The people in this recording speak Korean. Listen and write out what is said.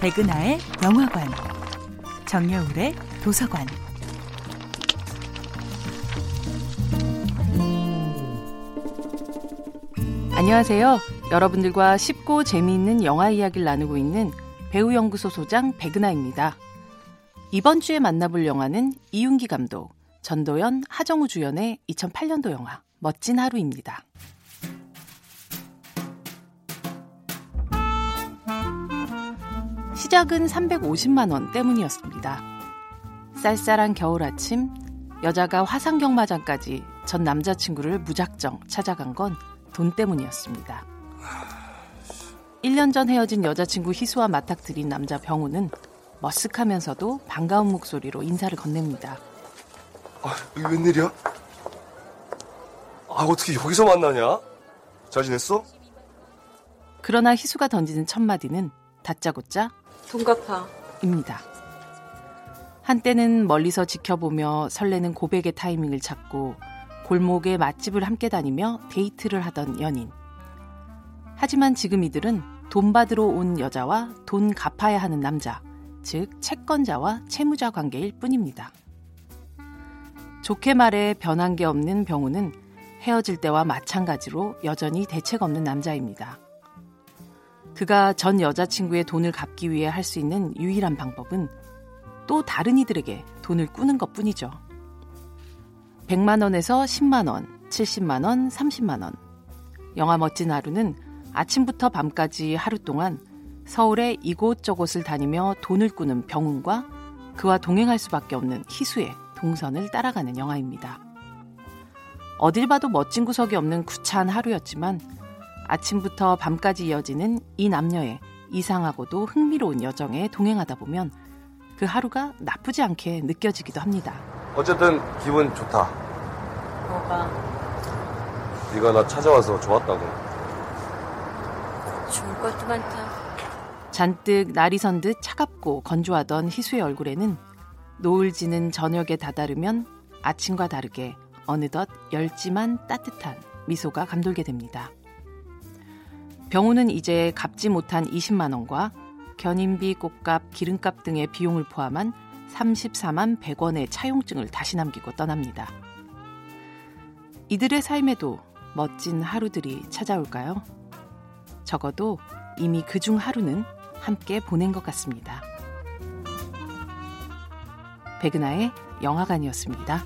백은하의 영화관, 정여울의 도서관. 안녕하세요. 여러분들과 쉽고 재미있는 영화 이야기를 나누고 있는 배우연구소 소장 백은하입니다. 이번 주에 만나볼 영화는 이윤기 감독, 전도연, 하정우 주연의 2008년도 영화 멋진 하루입니다. 시작은 350만 원 때문이었습니다. 쌀쌀한 겨울 아침, 여자가 화상경마장까지 전 남자친구를 무작정 찾아간 건 돈 때문이었습니다. 1년 전 헤어진 여자친구 희수와 맞닥뜨린 남자 병우는 머쓱하면서도 반가운 목소리로 인사를 건넵니다. 아, 웬일이야? 아, 어떻게 여기서 만나냐? 잘 지냈어? 그러나 희수가 던지는 첫마디는 다짜고짜 돈 갚아. 입니다. 한때는 멀리서 지켜보며 설레는 고백의 타이밍을 찾고 골목에 맛집을 함께 다니며 데이트를 하던 연인. 하지만 지금 이들은 돈 받으러 온 여자와 돈 갚아야 하는 남자, 즉 채권자와 채무자 관계일 뿐입니다. 좋게 말해 변한 게 없는 병우는 헤어질 때와 마찬가지로 여전히 대책 없는 남자입니다. 그가 전 여자친구의 돈을 갚기 위해 할 수 있는 유일한 방법은 또 다른 이들에게 돈을 꾸는 것 뿐이죠. 100만 원에서 10만 원, 70만 원, 30만 원. 영화 멋진 하루는 아침부터 밤까지 하루 동안 서울의 이곳저곳을 다니며 돈을 꾸는 병훈과 그와 동행할 수밖에 없는 희수의 동선을 따라가는 영화입니다. 어딜 봐도 멋진 구석이 없는 구차한 하루였지만 아침부터 밤까지 이어지는 이 남녀의 이상하고도 흥미로운 여정에 동행하다 보면 그 하루가 나쁘지 않게 느껴지기도 합니다. 어쨌든 기분 좋다. 뭐가 네가 나 찾아와서 좋았다고. 좋을 것도 많다. 잔뜩 날이 선 듯 차갑고 건조하던 희수의 얼굴에는 노을 지는 저녁에 다다르면 아침과 다르게 어느덧 열지만 따뜻한 미소가 감돌게 됩니다. 병우는 이제 갚지 못한 20만 원과 견인비, 꽃값, 기름값 등의 비용을 포함한 34만 100원의 차용증을 다시 남기고 떠납니다. 이들의 삶에도 멋진 하루들이 찾아올까요? 적어도 이미 그 중 하루는 함께 보낸 것 같습니다. 백은하의 영화관이었습니다.